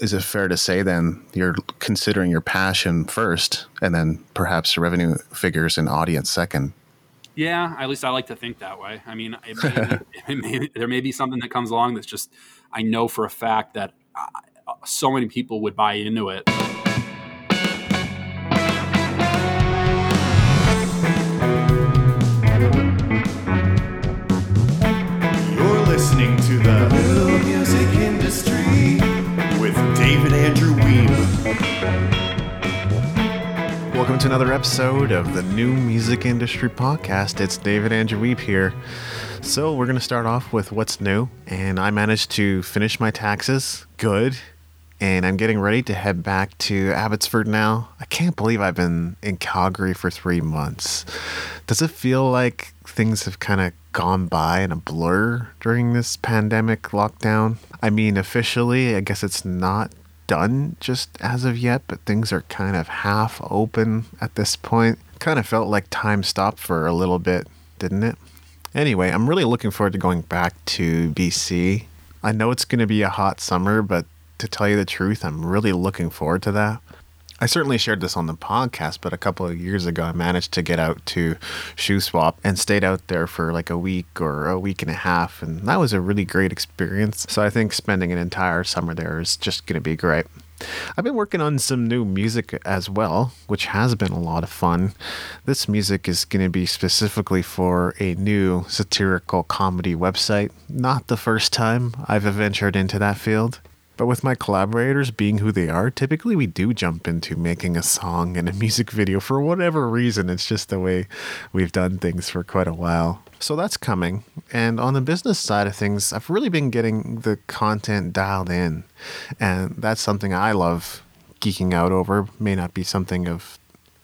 Is it fair to say then you're considering your passion first and then perhaps revenue figures and audience second? Yeah, at least I like to think that way. I mean, it may, it may, there may be something that comes along that's just, I know for a fact that uh, so many people would buy into it. Welcome to another episode of the New Music Industry Podcast. It's David Andrew Wiebe here. So, we're going to start off with what's new. And I managed to finish my taxes. Good. And I'm getting ready to head back to Abbotsford now. I can't believe I've been in Calgary for three months. Does it feel like things have kind of gone by in a blur during this pandemic lockdown? I mean, officially, I guess it's not done just as of yet, but things are kind of half open at this point. Kind of felt like time stopped for a little bit, didn't it? Anyway, I'm really looking forward to going back to BC. I know it's going to be a hot summer, but to tell you the truth, I'm really looking forward to that. I certainly shared this on the podcast, but a couple of years ago, I managed to get out to Shuswap and stayed out there for like a week or a week and a half. And that was a really great experience. So I think spending an entire summer there is just going to be great. I've been working on some new music as well, which has been a lot of fun. This music is going to be specifically for a new satirical comedy website. Not the first time I've ventured into that field. But with my collaborators being who they are, typically we do jump into making a song and a music video for whatever reason. It's just the way we've done things for quite a while. So that's coming. And on the business side of things, I've really been getting the content dialed in. And that's something I love geeking out over. May not be something of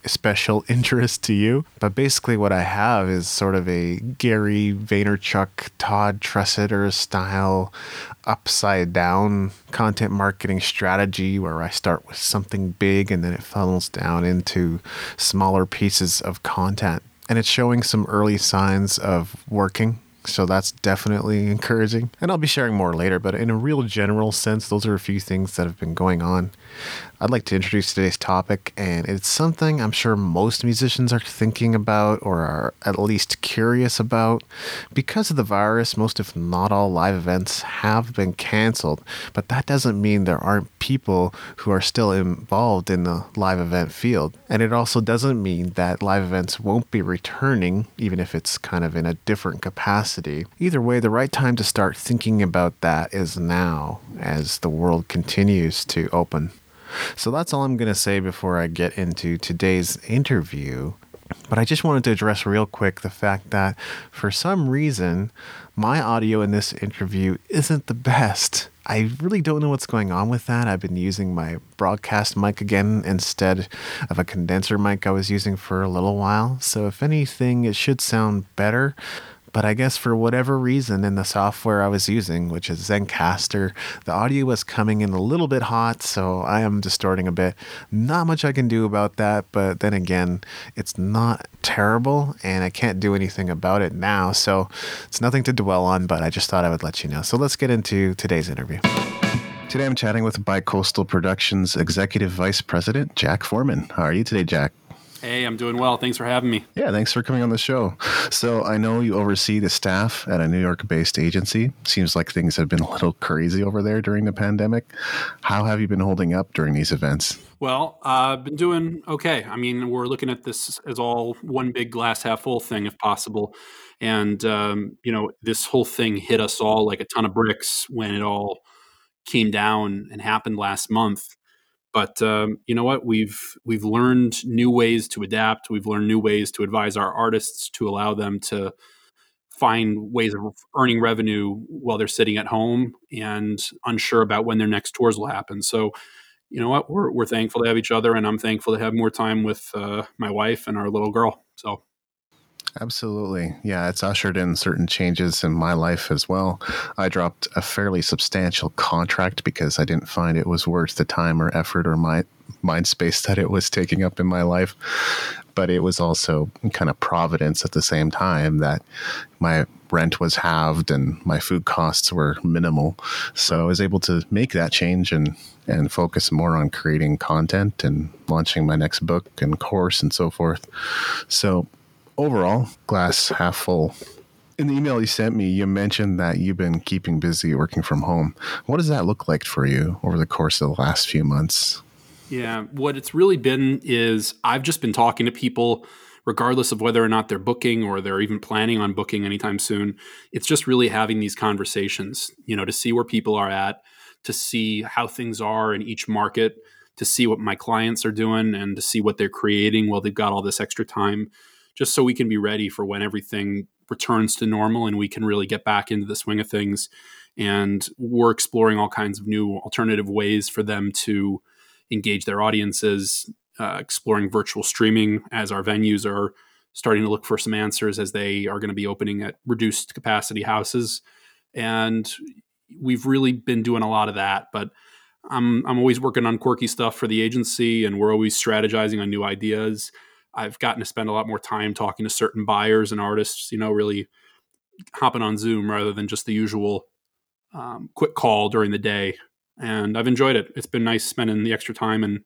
special interest to you. But basically, what I have is sort of a Gary Vaynerchuk, Todd Tresidder style upside down content marketing strategy where I start with something big and then it funnels down into smaller pieces of content. And it's showing some early signs of working. So that's definitely encouraging. And I'll be sharing more later, but in a real general sense, those are a few things that have been going on. I'd like to introduce today's topic, and it's something I'm sure most musicians are thinking about or are at least curious about. Because of the virus, most, if not all, live events have been canceled, but that doesn't mean there aren't people who are still involved in the live event field. And it also doesn't mean that live events won't be returning, even if it's kind of in a different capacity. Either way, the right time to start thinking about that is now as the world continues to open. So that's all I'm going to say before I get into today's interview. But I just wanted to address real quick the fact that for some reason, my audio in this interview isn't the best. I really don't know what's going on with that. I've been using my broadcast mic again instead of a condenser mic I was using for a little while. So, if anything, it should sound better. But I guess for whatever reason in the software I was using, which is Zencastr, the audio was coming in a little bit hot, so I am distorting a bit. Not much I can do about that, but then again, it's not terrible and I can't do anything about it now, so it's nothing to dwell on, but I just thought I would let you know. So let's get into today's interview. Today I'm chatting with Bicoastal Productions Executive Vice President Jack Forman. How are you today, Jack? Hey, I'm doing well. Thanks for having me. Yeah, thanks for coming on the show. So, I know you oversee the staff at a New York based agency. Seems like things have been a little crazy over there during the pandemic. How have you been holding up during these events? Well, I've uh, been doing okay. I mean, we're looking at this as all one big glass half full thing, if possible. And, um, you know, this whole thing hit us all like a ton of bricks when it all came down and happened last month. But um, you know what? We've we've learned new ways to adapt. We've learned new ways to advise our artists to allow them to find ways of earning revenue while they're sitting at home and unsure about when their next tours will happen. So, you know what? We're we're thankful to have each other, and I'm thankful to have more time with uh, my wife and our little girl. So. Absolutely. Yeah, it's ushered in certain changes in my life as well. I dropped a fairly substantial contract because I didn't find it was worth the time or effort or my mind space that it was taking up in my life. But it was also kind of providence at the same time that my rent was halved and my food costs were minimal. So I was able to make that change and and focus more on creating content and launching my next book and course and so forth. So overall, glass half full. In the email you sent me, you mentioned that you've been keeping busy working from home. What does that look like for you over the course of the last few months? Yeah, what it's really been is I've just been talking to people regardless of whether or not they're booking or they're even planning on booking anytime soon. It's just really having these conversations, you know, to see where people are at, to see how things are in each market, to see what my clients are doing and to see what they're creating while they've got all this extra time, just so we can be ready for when everything returns to normal and we can really get back into the swing of things. And we're exploring all kinds of new alternative ways for them to engage their audiences, uh, exploring virtual streaming as our venues are starting to look for some answers as they are going to be opening at reduced capacity houses. And we've really been doing a lot of that. But I'm, I'm always working on quirky stuff for the agency and we're always strategizing on new ideas. I've gotten to spend a lot more time talking to certain buyers and artists, you know, really hopping on Zoom rather than just the usual um, quick call during the day. And I've enjoyed it. It's been nice spending the extra time and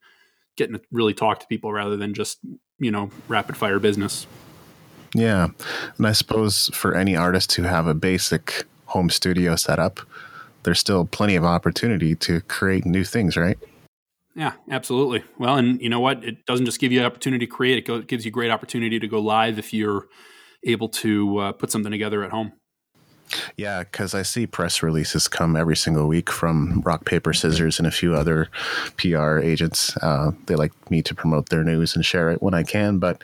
getting to really talk to people rather than just, you know, rapid fire business. Yeah. And I suppose for any artist who have a basic home studio setup, there's still plenty of opportunity to create new things, right? Yeah, absolutely. Well, and you know what? It doesn't just give you an opportunity to create; it gives you great opportunity to go live if you're able to uh, put something together at home. Yeah, because I see press releases come every single week from Rock Paper Scissors and a few other PR agents. Uh, they like me to promote their news and share it when I can. But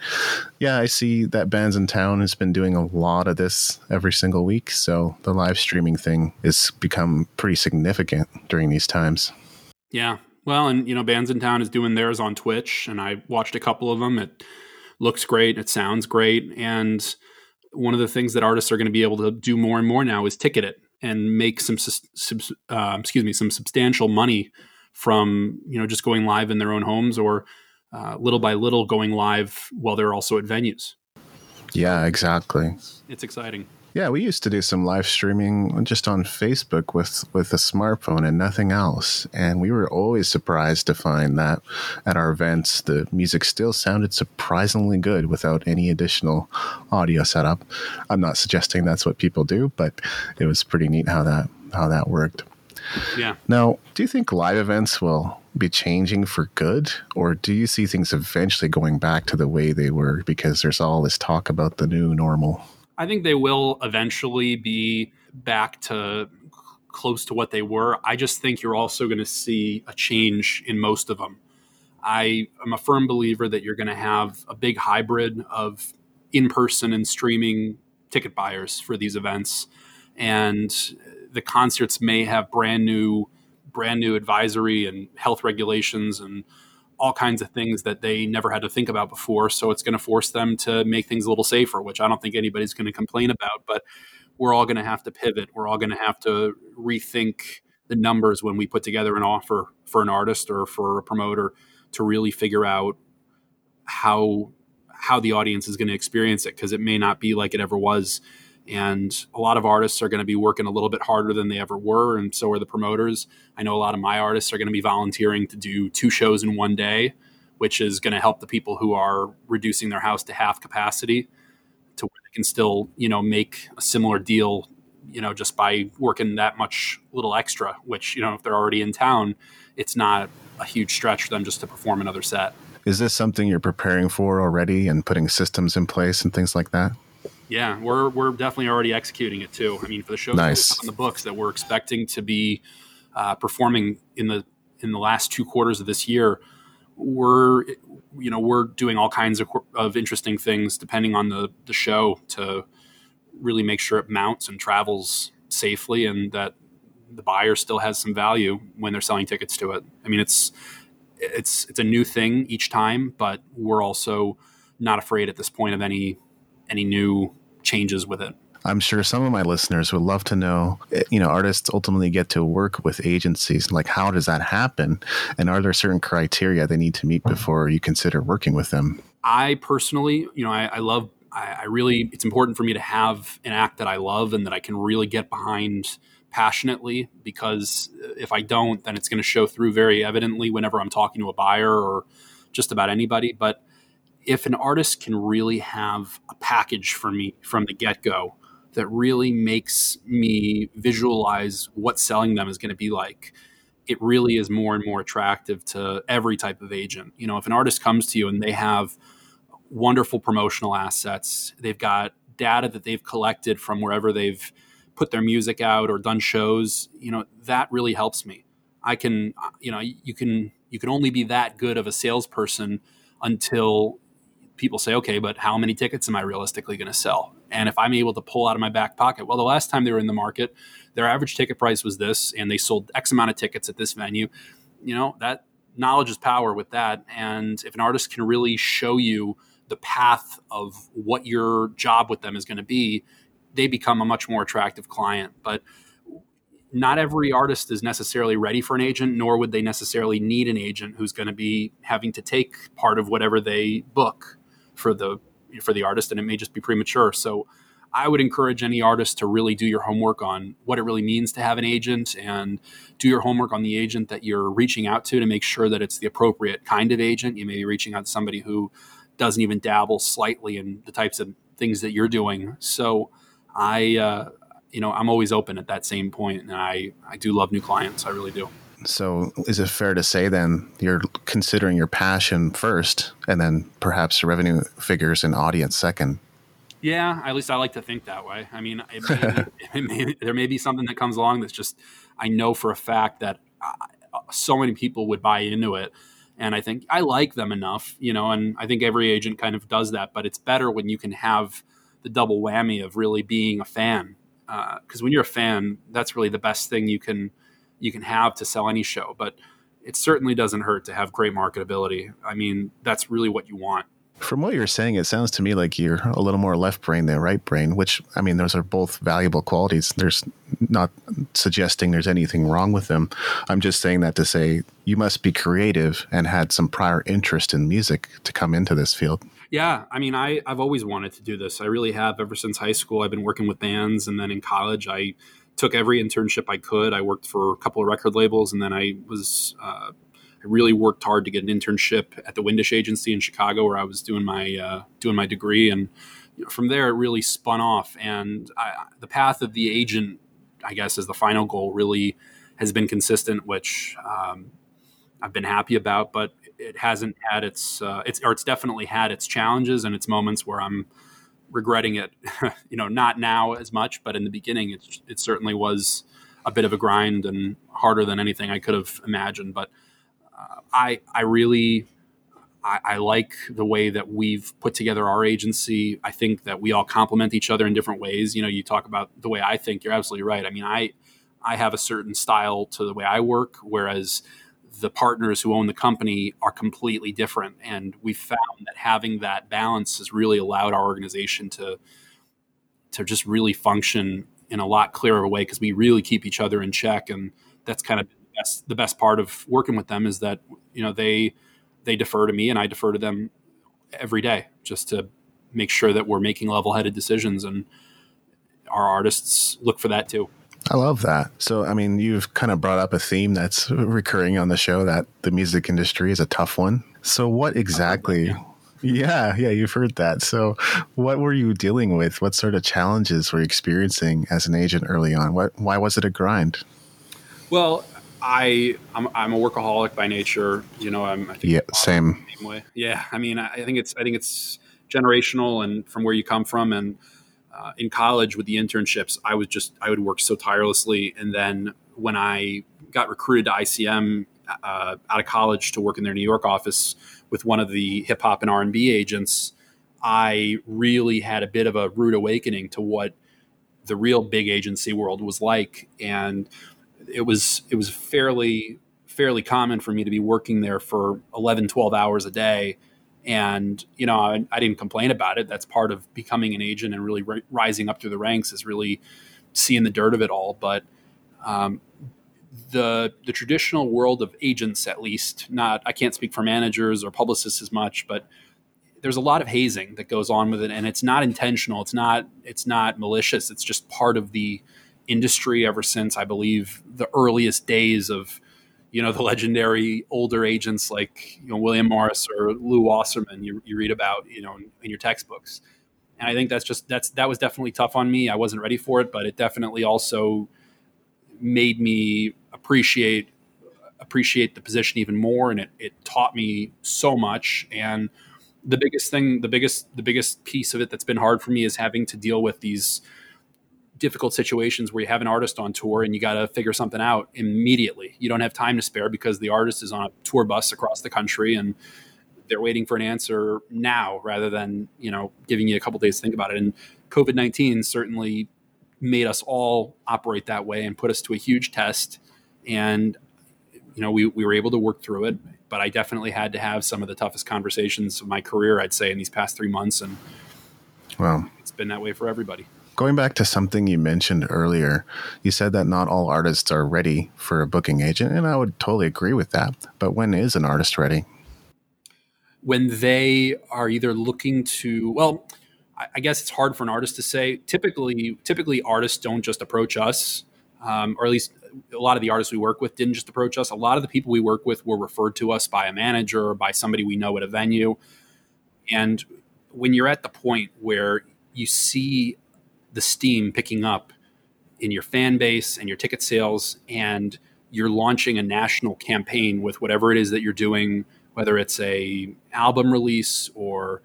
yeah, I see that Bandsintown has been doing a lot of this every single week. So the live streaming thing has become pretty significant during these times. Yeah. Well, and you know, Bandsintown is doing theirs on Twitch, and I watched a couple of them. It looks great. It sounds great. And one of the things that artists are going to be able to do more and more now is ticket it and make some uh, excuse me some substantial money from you know just going live in their own homes or uh, little by little going live while they're also at venues. Yeah, exactly. It's exciting. Yeah, we used to do some live streaming just on Facebook with with a smartphone and nothing else, and we were always surprised to find that at our events the music still sounded surprisingly good without any additional audio setup. I'm not suggesting that's what people do, but it was pretty neat how that how that worked. Yeah. Now, do you think live events will be changing for good, or do you see things eventually going back to the way they were because there's all this talk about the new normal? I think they will eventually be back to close to what they were. I just think you're also going to see a change in most of them. I am a firm believer that you're going to have a big hybrid of in person and streaming ticket buyers for these events. And the concerts may have brand new brand new advisory and health regulations and all kinds of things that they never had to think about before. So it's going to force them to make things a little safer, which I don't think anybody's going to complain about. But we're all going to have to pivot. We're all going to have to rethink the numbers when we put together an offer for an artist or for a promoter to really figure out how how the audience is going to experience it because it may not be like it ever was and a lot of artists are going to be working a little bit harder than they ever were and so are the promoters. I know a lot of my artists are going to be volunteering to do two shows in one day which is going to help the people who are reducing their house to half capacity to where they can still you know make a similar deal you know just by working that much little extra which you know if they're already in town it's not a huge stretch for them just to perform another set. Is this something you're preparing for already and putting systems in place and things like that yeah, we're we're definitely already executing it too. I mean, for the shows nice. on the books that we're expecting to be uh, performing in the in the last two quarters of this year, we're you know we're doing all kinds of, of interesting things depending on the the show to really make sure it mounts and travels safely and that the buyer still has some value when they're selling tickets to it. I mean, it's it's it's a new thing each time, but we're also not afraid at this point of any any new changes with it. I'm sure some of my listeners would love to know, eh, you know, artists ultimately get to work with agencies. Like, how does that happen? And are there certain criteria they need to meet before you consider working with them? I personally, you know, I, I love I, I really, it's important for me to have an act that I love and that I can really get behind passionately because if I don't, then it's going to show through very evidently whenever I'm talking to a buyer or just about anybody. But if an artist can really have a package for me from the get go that really makes me visualize what selling them is going to be like, it really is more and more attractive to every type of agent. You know, if an artist comes to you and they have wonderful promotional assets, they've got data that they've collected from wherever they've put their music out or done shows, you know, that really helps me. I can, you know, you can you can only be that good of a salesperson until people say, okay, but how many tickets am I realistically going to sell? And if I'm able to pull out of my back pocket, well, the last time they were in the market, their average ticket price was this, and they sold X amount of tickets at this venue. You know, that knowledge is power with that. And if an artist can really show you the path of what your job with them is going to be, they become a much more attractive client. But not every artist is necessarily ready for an agent, nor would they necessarily need an agent who's going to be having to take part of whatever they book for the for the artist, and it may just be premature. So, I would encourage any artist to really do your homework on what it really means to have an agent, and do your homework on the agent that you're reaching out to to make sure that it's the appropriate kind of agent. You may be reaching out to somebody who doesn't even dabble slightly in the types of things that you're doing. So, I. Uh, you know, I'm always open at that same point, and I I do love new clients. I really do. So, is it fair to say then you're considering your passion first, and then perhaps revenue figures and audience second? Yeah, at least I like to think that way. I mean, it may, it may, there may be something that comes along that's just I know for a fact that uh, so many people would buy into it, and I think I like them enough, you know. And I think every agent kind of does that, but it's better when you can have the double whammy of really being a fan because uh, when you're a fan, that's really the best thing you can you can have to sell any show. But it certainly doesn't hurt to have great marketability. I mean, that's really what you want. From what you're saying, it sounds to me like you're a little more left brain than right brain, which, I mean, those are both valuable qualities. There's not suggesting there's anything wrong with them. I'm just saying that to say you must be creative and had some prior interest in music to come into this field. Yeah, I mean, I, I've always wanted to do this. I really have ever since high school. I've been working with bands, and then in college, I took every internship I could. I worked for a couple of record labels, and then I was uh, I really worked hard to get an internship at the Windish Agency in Chicago, where I was doing my uh, doing my degree, and you know, from there it really spun off. And I, the path of the agent, I guess, as the final goal, really has been consistent, which um, I've been happy about. But it hasn't had its uh, it's or it's definitely had its challenges and its moments where I'm regretting it. you know, not now as much, but in the beginning, it it certainly was a bit of a grind and harder than anything I could have imagined. But uh, I I really I, I, like the way that we've put together our agency. I think that we all complement each other in different ways. You know, you talk about the way I think. You're absolutely right. I mean, I I have a certain style to the way I work, whereas the partners who own the company are completely different. And we found that having that balance has really allowed our organization to to just really function in a lot clearer way because we really keep each other in check. And that's kind of the best, the best part of working with them is that you know they they defer to me and I defer to them every day just to make sure that we're making level-headed decisions and our artists look for that too. I love that. So, I mean, you've kind of brought up a theme that's recurring on the show that the music industry is a tough one. So, what exactly? Yeah, yeah, you've heard that. So, what were you dealing with? What sort of challenges were you experiencing as an agent early on? What, why was it a grind? Well, I I'm, I'm a workaholic by nature. You know, I'm I yeah, same. same way. Yeah, I mean, I, I think it's I think it's generational and from where you come from and uh, in college with the internships, I was just I would work so tirelessly, and then when I got recruited to ICM uh, out of college to work in their New York office with one of the hip hop and R and B agents, I really had a bit of a rude awakening to what the real big agency world was like, and it was it was fairly fairly common for me to be working there for 11 12 hours a day and you know I, I, didn't complain about it that's part of becoming an agent and really ri- rising up through the ranks is really seeing the dirt of it all but um, the the traditional world of agents at least not i can't speak for managers or publicists as much but there's a lot of hazing that goes on with it, and it's not intentional. It's not it's not malicious. It's just part of the industry ever since I believe the earliest days of you know the legendary older agents like you know William Morris or Lew Wasserman you, you read about you know in, in, your textbooks. And I think that's just that's that was definitely tough on me. I wasn't ready for it but it definitely also made me appreciate appreciate the position even more and it, it taught me so much. And the biggest thing the biggest the biggest piece of it that's been hard for me is having to deal with these difficult situations where you have an artist on tour and you got to figure something out immediately. You don't have time to spare because the artist is on a tour bus across the country and they're waiting for an answer now rather than, you know, giving you a couple days to think about it. And COVID-19 certainly made us all operate that way and put us to a huge test. And, you know, we, we were able to work through it, but I definitely had to have some of the toughest conversations of my career, I'd say in these past three months. And well, it's been that way for everybody. Going back to something you mentioned earlier, you said that not all artists are ready for a booking agent, and I would totally agree with that. But when is an artist ready? When they are either looking to, well, I guess it's hard for an artist to say. Typically, typically artists don't just approach us, um, or at least a lot of the artists we work with didn't just approach us. A lot of the people we work with were referred to us by a manager or by somebody we know at a venue. And when you're at the point where you see the steam picking up in your fan base and your ticket sales and you're launching a national campaign with whatever it is that you're doing whether it's a album release or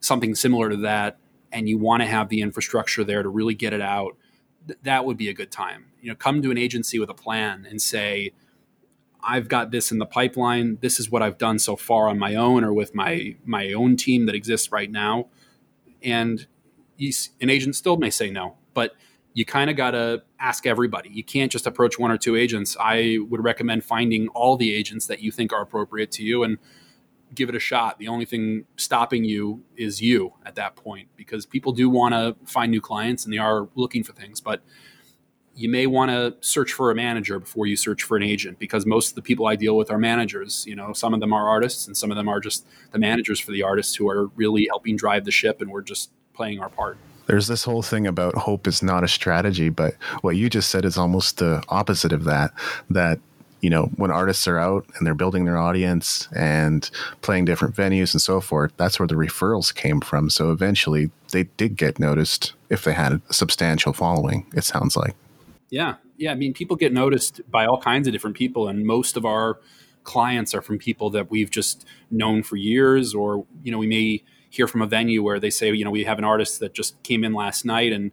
something similar to that and you want to have the infrastructure there to really get it out th- that would be a good time. You know come to an agency with a plan and say i've got this in the pipeline. This is what i've done so far on my own or with my my own team that exists right now. And an agent still may say no, but you kind of got to ask everybody. You can't just approach one or two agents. I would recommend finding all the agents that you think are appropriate to you and give it a shot. The only thing stopping you is you at that point because people do want to find new clients and they are looking for things, but you may want to search for a manager before you search for an agent because most of the people I deal with are managers. You know, some of them are artists and some of them are just the managers for the artists who are really helping drive the ship and we're just playing our part. There's this whole thing about hope is not a strategy, but what you just said is almost the opposite of that. That you know, when artists are out and they're building their audience and playing different venues and so forth, that's where the referrals came from. So eventually they did get noticed if they had a substantial following, it sounds like. Yeah. Yeah. I mean, people get noticed by all kinds of different people, and most of our clients are from people that we've just known for years, or, you know, we may hear from a venue where they say, you know, we have an artist that just came in last night and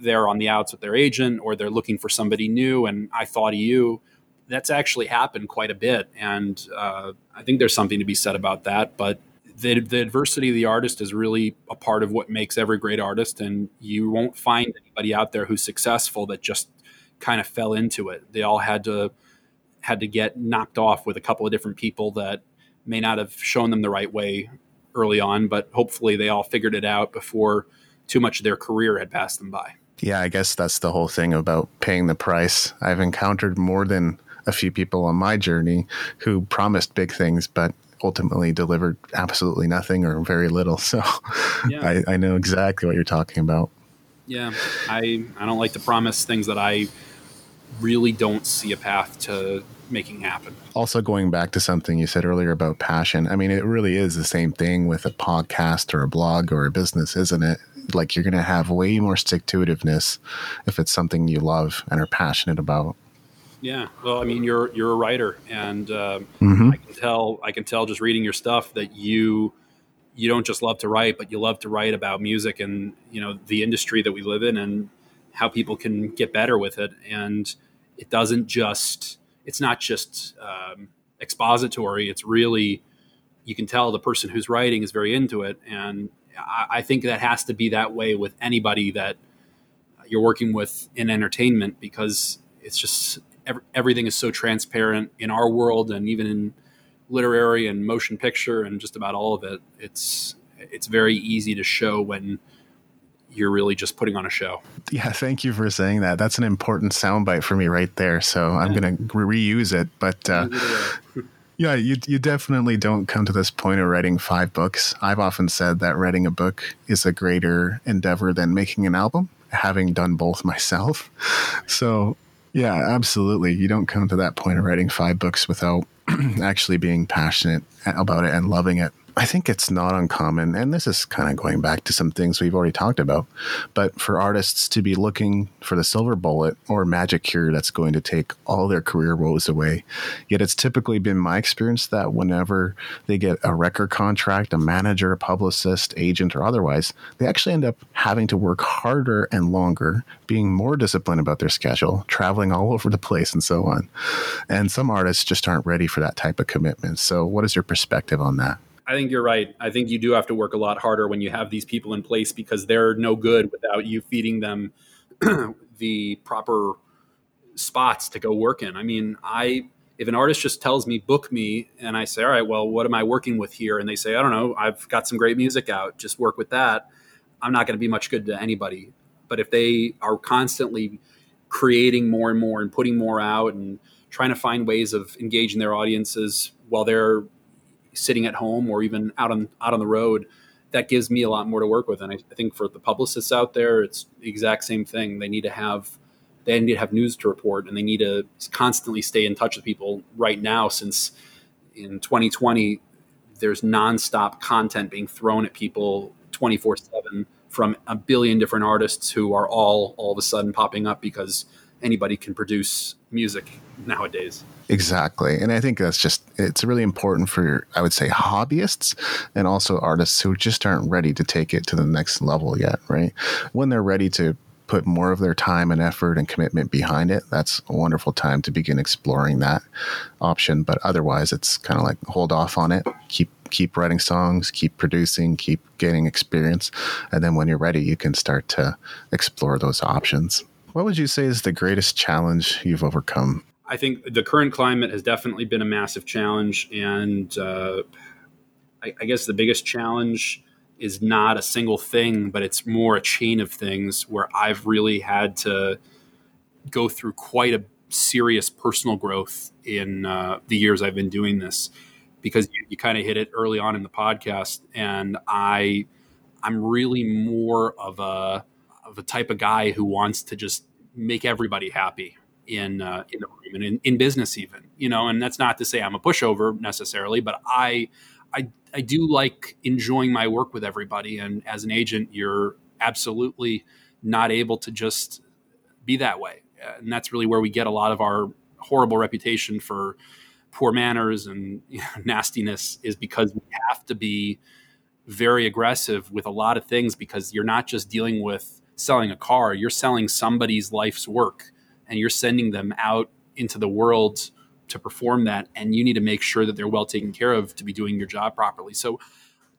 they're on the outs with their agent or they're looking for somebody new and I thought of you. That's actually happened quite a bit. And uh, I think there's something to be said about that. But the, the adversity of the artist is really a part of what makes every great artist. And you won't find anybody out there who's successful that just kind of fell into it. They all had to had to get knocked off with a couple of different people that may not have shown them the right way early on, but hopefully they all figured it out before too much of their career had passed them by. Yeah, I guess that's the whole thing about paying the price. I've encountered more than a few people on my journey who promised big things, but ultimately delivered absolutely nothing or very little. So yeah. I, I know exactly what you're talking about. Yeah, I I don't like to promise things that I really don't see a path to making happen. Also, going back to something you said earlier about passion, I mean, it really is the same thing with a podcast or a blog or a business, isn't it? Like you're going to have way more stick to itiveness if it's something you love and are passionate about. Yeah, well, I mean, you're you're a writer, and uh, mm-hmm. I can tell I can tell just reading your stuff that you you don't just love to write, but you love to write about music and you know the industry that we live in and how people can get better with it. And it doesn't just it's not just um, expository. It's really you can tell the person who's writing is very into it, and I, I think that has to be that way with anybody that you're working with in entertainment because it's just every, everything is so transparent in our world and even in literary and motion picture and just about all of it. It's it's very easy to show when you're really just putting on a show. Yeah, thank you for saying that. That's an important soundbite for me right there. So I'm going to reuse it. But uh, Yeah, you you definitely don't come to this point of writing five books. I've often said that writing a book is a greater endeavor than making an album, having done both myself. So, yeah, absolutely. You don't come to that point of writing five books without actually being passionate about it and loving it. I think it's not uncommon, and this is kind of going back to some things we've already talked about, but for artists to be looking for the silver bullet or magic cure that's going to take all their career woes away. Yet it's typically been my experience that whenever they get a record contract, a manager, a publicist, agent, or otherwise, they actually end up having to work harder and longer, being more disciplined about their schedule, traveling all over the place, and so on. And some artists just aren't ready for that type of commitment. So, what is your perspective on that? I think you're right. I think you do have to work a lot harder when you have these people in place because they're no good without you feeding them the proper spots to go work in. I mean, I if an artist just tells me book me and I say, "All right, well, what am I working with here?" and they say, "I don't know, I've got some great music out, just work with that." I'm not going to be much good to anybody. But if they are constantly creating more and more and putting more out and trying to find ways of engaging their audiences while they're sitting at home or even out on out on the road, that gives me a lot more to work with. And I, I think for the publicists out there, it's the exact same thing. They need to have they need to have news to report, and they need to constantly stay in touch with people. Right now, since in 2020, there's nonstop content being thrown at people 24 seven from a billion different artists who are all all of a sudden popping up because anybody can produce music nowadays. Exactly. And I think that's just, it's really important for, I would say, hobbyists and also artists who just aren't ready to take it to the next level yet, right? When they're ready to put more of their time and effort and commitment behind it, that's a wonderful time to begin exploring that option. But otherwise, it's kind of like hold off on it, keep keep writing songs, keep producing, keep gaining experience, and then when you're ready, you can start to explore those options. What would you say is the greatest challenge you've overcome? I think the current climate has definitely been a massive challenge, and uh, I, I, guess the biggest challenge is not a single thing, but it's more a chain of things where I've really had to go through quite a serious personal growth in uh, the years I've been doing this. Because you, you kind of hit it early on in the podcast, and I, I'm really more of a of a type of guy who wants to just make everybody happy in uh, in and in, in business even you know and that's not to say i'm a pushover necessarily but i i i do like enjoying my work with everybody. And as an agent you're absolutely not able to just be that way. And that's really where we get a lot of our horrible reputation for poor manners and you know, nastiness is because we have to be very aggressive with a lot of things because you're not just dealing with selling a car you're selling somebody's life's work and you're sending them out into the world to perform that and you need to make sure that they're well taken care of to be doing your job properly. So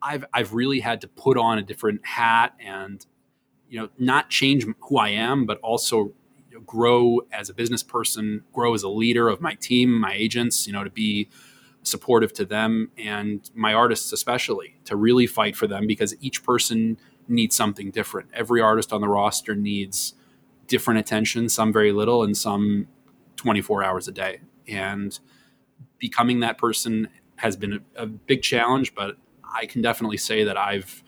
i've i've really had to put on a different hat and you know not change who i am but also you know, grow as a business person grow as a leader of my team my agents you know to be supportive to them and my artists especially to really fight for them because each person needs something different. Every artist on the roster needs different attention, some very little, and some 24 hours a day. And becoming that person has been a, a big challenge, but I can definitely say that I've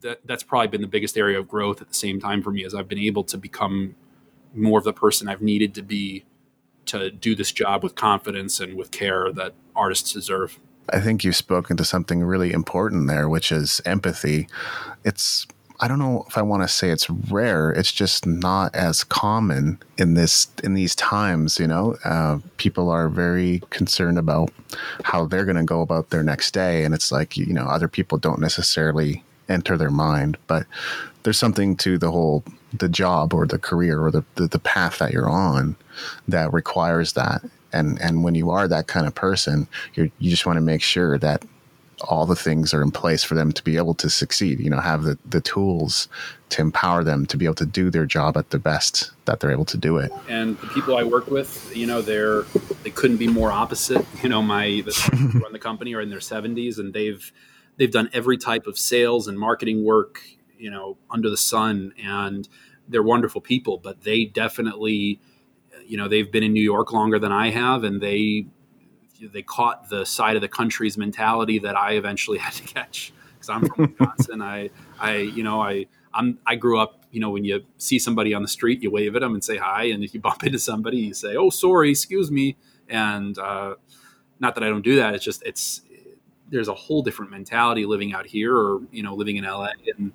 that that's probably been the biggest area of growth at the same time for me as I've been able to become more of the person I've needed to be to do this job with confidence and with care that artists deserve. I think you've spoken to something really important there, which is empathy. It's I don't know if I want to say it's rare. It's just not as common in this in these times. You know, uh, people are very concerned about how they're going to go about their next day, and it's like you know, other people don't necessarily enter their mind, but there's something to the whole the job or the career or the, the, the path that you're on that requires that and and when you are that kind of person you you just want to make sure that all the things are in place for them to be able to succeed you know have the, the tools to empower them to be able to do their job at the best that they're able to do it. And the people i work with you know they're they couldn't be more opposite. You know my the run the company are in their 70s and they've they've done every type of sales and marketing work you know under the sun. And they're wonderful people but they definitely you know they've been in new york longer than i have and they they caught the side of the country's mentality that I eventually had to catch because I'm from Wisconsin. I, I, you know, I, I'm, I grew up, you know, when you see somebody on the street, you wave at them and say hi, and if you bump into somebody, you say, "Oh, sorry, excuse me." And uh, not that I don't do that. It's just it's there's a whole different mentality living out here, or you know, living in LA, and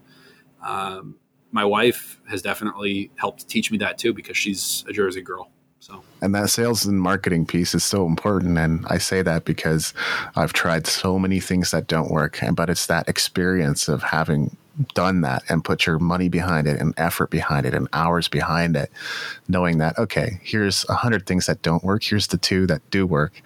um, my wife has definitely helped teach me that too because she's a Jersey girl. So. And that sales and marketing piece is so important. And I say that because I've tried so many things that don't work. And but it's that experience of having done that and put your money behind it and effort behind it and hours behind it, knowing that, okay, here's a hundred things that don't work. Here's the two that do work.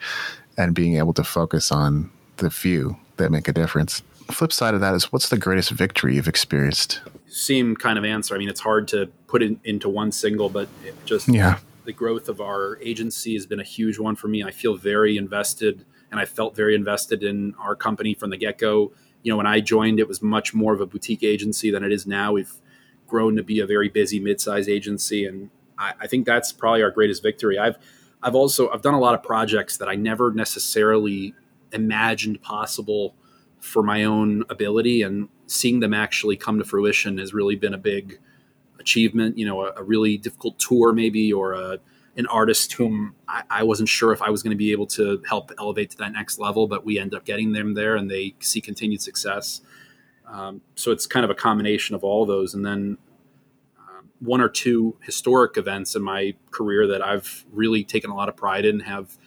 And being able to focus on the few that make a difference. flip side of that is what's the greatest victory you've experienced? Same kind of answer. I mean, it's hard to put it into one single, but just yeah the growth of our agency has been a huge one for me. I feel very invested, and I felt very invested in our company from the get go. You know, when I joined, it was much more of a boutique agency than it is now. We've grown to be a very busy mid-sized agency, and I, I think that's probably our greatest victory. I've I've also I've done a lot of projects that I never necessarily imagined possible for my own ability, and seeing them actually come to fruition has really been a big achievement, you know, a, a really difficult tour maybe, or a, an artist whom I, I, wasn't sure if I was going to be able to help elevate to that next level, but we end up getting them there and they see continued success. Um, so it's kind of a combination of all those. And then um, one or two historic events in my career that I've really taken a lot of pride in have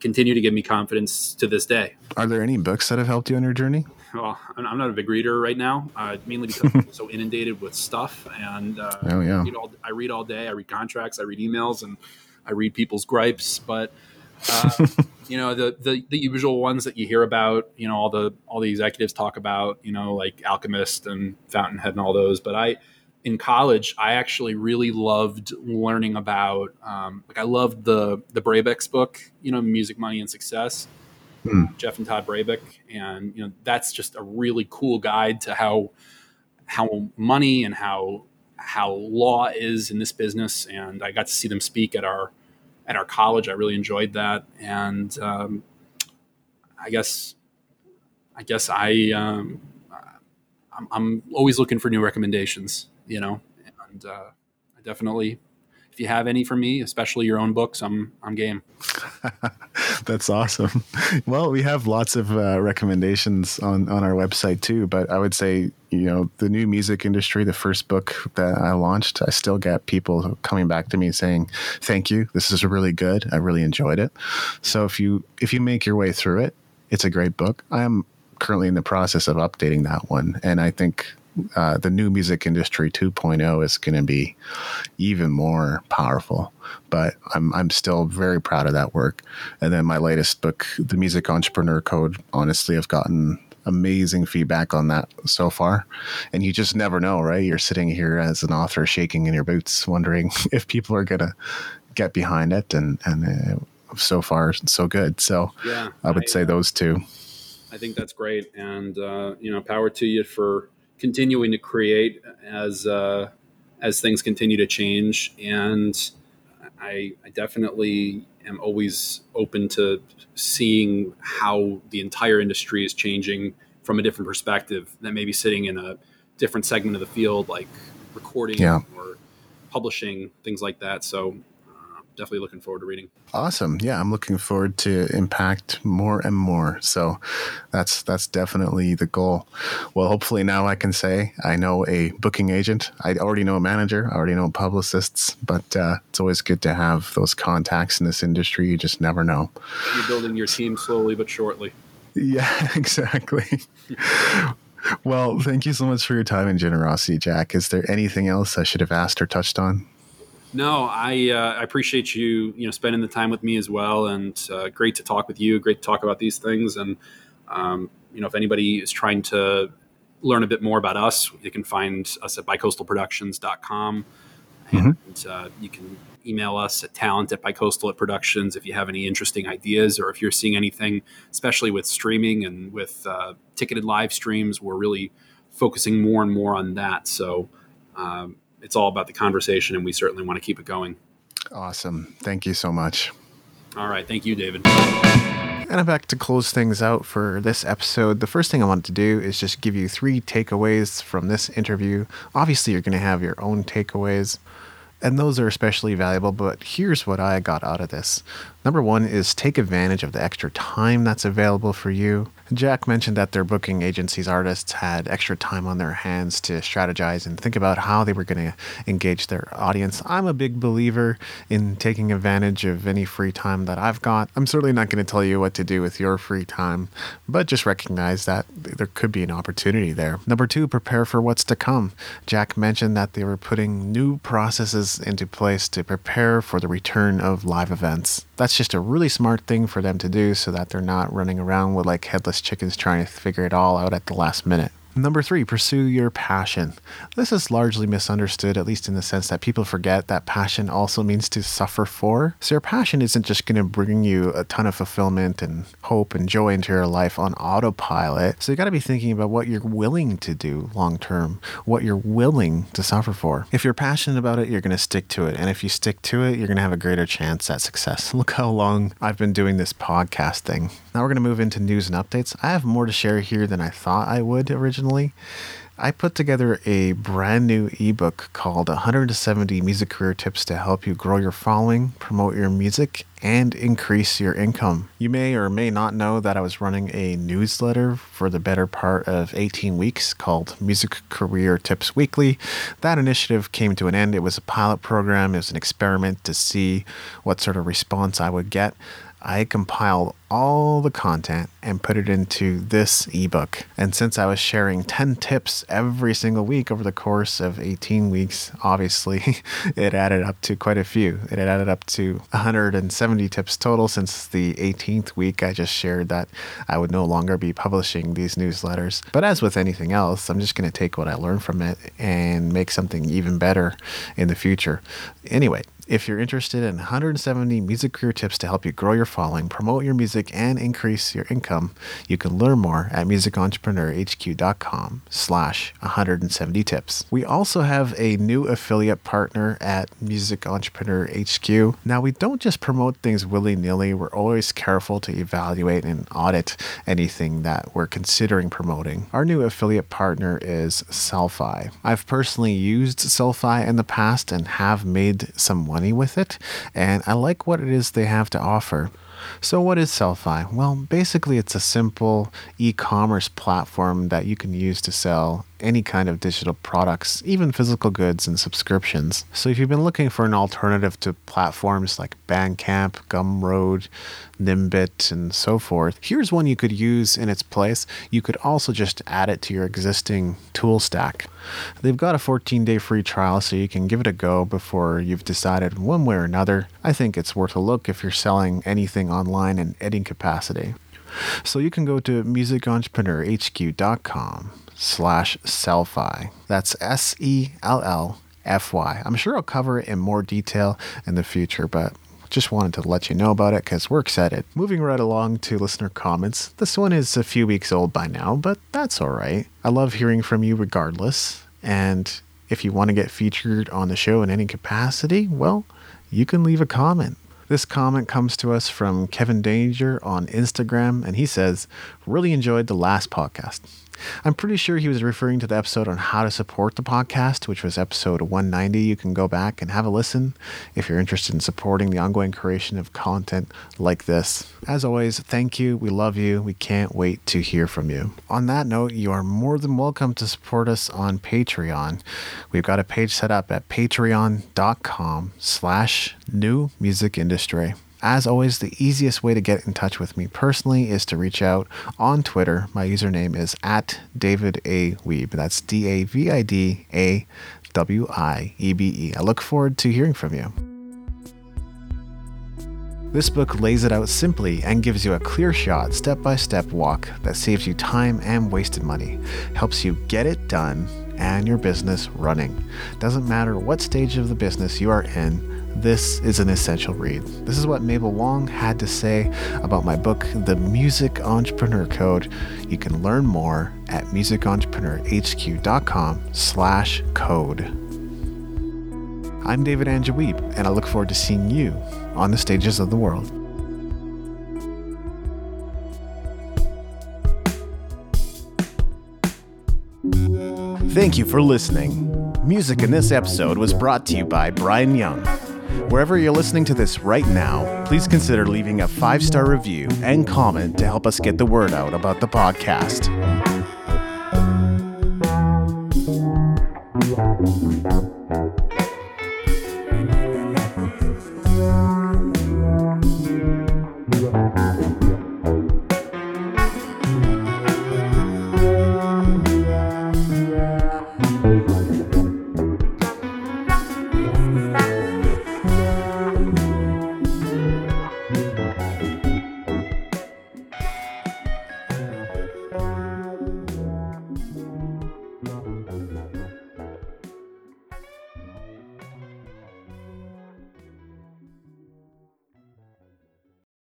continued to give me confidence to this day. Are there any books that have helped you on your journey? Well, I'm not a big reader right now, uh, mainly because I'm so inundated with stuff. And uh, oh, yeah. I read, all, I read all day. I read contracts. I read emails, and I read people's gripes. But uh, you know, the, the the usual ones that you hear about. You know, all the all the executives talk about. You know, like Alchemist and Fountainhead and all those. But I, in college, I actually really loved learning about. Um, like I loved the the Brabec's book. You know, Music, Money, and Success mm. Jeff and Todd Brabec, and you know that's just a really cool guide to how how money and how how law is in this business. And I got to see them speak at our at our college. I really enjoyed that, and um, I guess I guess I um, I'm, I'm, always looking for new recommendations. You know, and uh, I definitely if you have any for me, especially your own books, I'm I'm game. That's awesome. Well, we have lots of uh, recommendations on on our website too, but I would say you know the new music industry. The first book that I launched, I still get people coming back to me saying, "Thank you. This is really good. I really enjoyed it." So if you if you make your way through it, it's a great book. I am currently in the process of updating that one, and I think uh, the new music industry 2.0 is going to be even more powerful. But I'm I'm still very proud of that work. And then my latest book, The Music Entrepreneur Code. Honestly, I've gotten amazing feedback on that so far. And you just never know, right? You're sitting here as an author, shaking in your boots, wondering if people are going to get behind it. And and uh, so far, so good. So yeah, I would I, say uh, those two. I think that's great, and uh, you know, power to you for continuing to create as uh, as things continue to change. And I, I definitely am always open to seeing how the entire industry is changing from a different perspective that maybe sitting in a different segment of the field, like recording yeah. or publishing, things like that. So definitely looking forward to reading. Awesome. Yeah, I'm looking forward to impact more and more. So that's that's definitely the goal. Well, hopefully now I can say I know a booking agent. I already know a manager. I already know publicists. But uh, it's always good to have those contacts in this industry. You just never know. You're building your team slowly but shortly. Yeah, exactly. well, thank you so much for your time and generosity, Jack. Is there anything else I should have asked or touched on? No, I, uh, I appreciate you, you know, spending the time with me as well, and uh, great to talk with you. Great to talk about these things, and um, you know, if anybody is trying to learn a bit more about us, you can find us at bicoastalproductions.com, mm-hmm. and uh, you can email us at talent at bicoastal at productions if you have any interesting ideas or if you're seeing anything, especially with streaming and with uh, ticketed live streams. We're really focusing more and more on that. So. Um, it's all about the conversation, and we certainly want to keep it going. Awesome. Thank you so much. All right. Thank you, David. And I'm back to close things out for this episode. The first thing I wanted to do is just give you three takeaways from this interview. Obviously, you're going to have your own takeaways, and those are especially valuable, but here's what I got out of this. Number one is take advantage of the extra time that's available for you. Jack mentioned that their booking agency's artists had extra time on their hands to strategize and think about how they were going to engage their audience. I'm a big believer in taking advantage of any free time that I've got. I'm certainly not going to tell you what to do with your free time, but just recognize that there could be an opportunity there. Number two, prepare for what's to come. Jack mentioned that they were putting new processes into place to prepare for the return of live events just a really smart thing for them to do so that they're not running around with like headless chickens trying to figure it all out at the last minute. Number three, pursue your passion. This is largely misunderstood, at least in the sense that people forget that passion also means to suffer for. So, your passion isn't just going to bring you a ton of fulfillment and hope and joy into your life on autopilot. So, you got to be thinking about what you're willing to do long term, what you're willing to suffer for. If you're passionate about it, you're going to stick to it. And if you stick to it, you're going to have a greater chance at success. Look how long I've been doing this podcast thing. Now, we're going to move into news and updates. I have more to share here than I thought I would originally I put together a brand new ebook called 170 Music Career Tips to help you grow your following, promote your music, and increase your income. You may or may not know that I was running a newsletter for the better part of 18 weeks called Music Career Tips Weekly. That initiative came to an end. It was a pilot program, it was an experiment to see what sort of response I would get. I compiled all the content and put it into this ebook. And since I was sharing 10 tips every single week over the course of 18 weeks, obviously it added up to quite a few. It added up to 170 tips total since the 18th week. I just shared that I would no longer be publishing these newsletters. But as with anything else, I'm just going to take what I learned from it and make something even better in the future. Anyway, if you're interested in 170 music career tips to help you grow your following, promote your music, and increase your income, you can learn more at musicentrepreneurhq.com slash 170 tips. We also have a new affiliate partner at Music Entrepreneur HQ. Now, we don't just promote things willy-nilly. We're always careful to evaluate and audit anything that we're considering promoting. Our new affiliate partner is Sellfy. I've personally used Sellfy in the past and have made some with it, and I like what it is they have to offer. So, what is Sellfy? Well, basically, it's a simple e commerce platform that you can use to sell any kind of digital products, even physical goods and subscriptions. So, if you've been looking for an alternative to platforms like Bandcamp, Gumroad, Nimbit, and so forth, here's one you could use in its place. You could also just add it to your existing tool stack. They've got a 14 day free trial, so you can give it a go before you've decided one way or another. I think it's worth a look if you're selling anything online in any capacity. So you can go to musicentrepreneurhq.com slash sellfy. That's S E L L F Y. I'm sure I'll cover it in more detail in the future, but just wanted to let you know about it because we're excited. Moving right along to listener comments. This one is a few weeks old by now, but that's all right. I love hearing from you regardless. And if you want to get featured on the show in any capacity, well, you can leave a comment. This comment comes to us from Kevin Danger on Instagram, and he says, Really enjoyed the last podcast. I'm pretty sure he was referring to the episode on how to support the podcast, which was episode 190. You can go back and have a listen if you're interested in supporting the ongoing creation of content like this. As always, thank you. We love you. We can't wait to hear from you. On that note, you are more than welcome to support us on Patreon. We've got a page set up at patreon.com slash new music industry. As always, the easiest way to get in touch with me personally is to reach out on Twitter. My username is at David A. Wiebe. That's D A V I D A W I E B E. I look forward to hearing from you. This book lays it out simply and gives you a clear shot, step by step walk that saves you time and wasted money, helps you get it done and your business running. Doesn't matter what stage of the business you are in, this is an essential read. This is what Mabel Wong had to say about my book, The Music Entrepreneur Code. You can learn more at musicentrepreneurhq.com slash code. I'm David Andrew Wiebe, and I look forward to seeing you on the stages of the world. Thank you for listening. Music in this episode was brought to you by Brian Young. Wherever you're listening to this right now, please consider leaving a five star review and comment to help us get the word out about the podcast.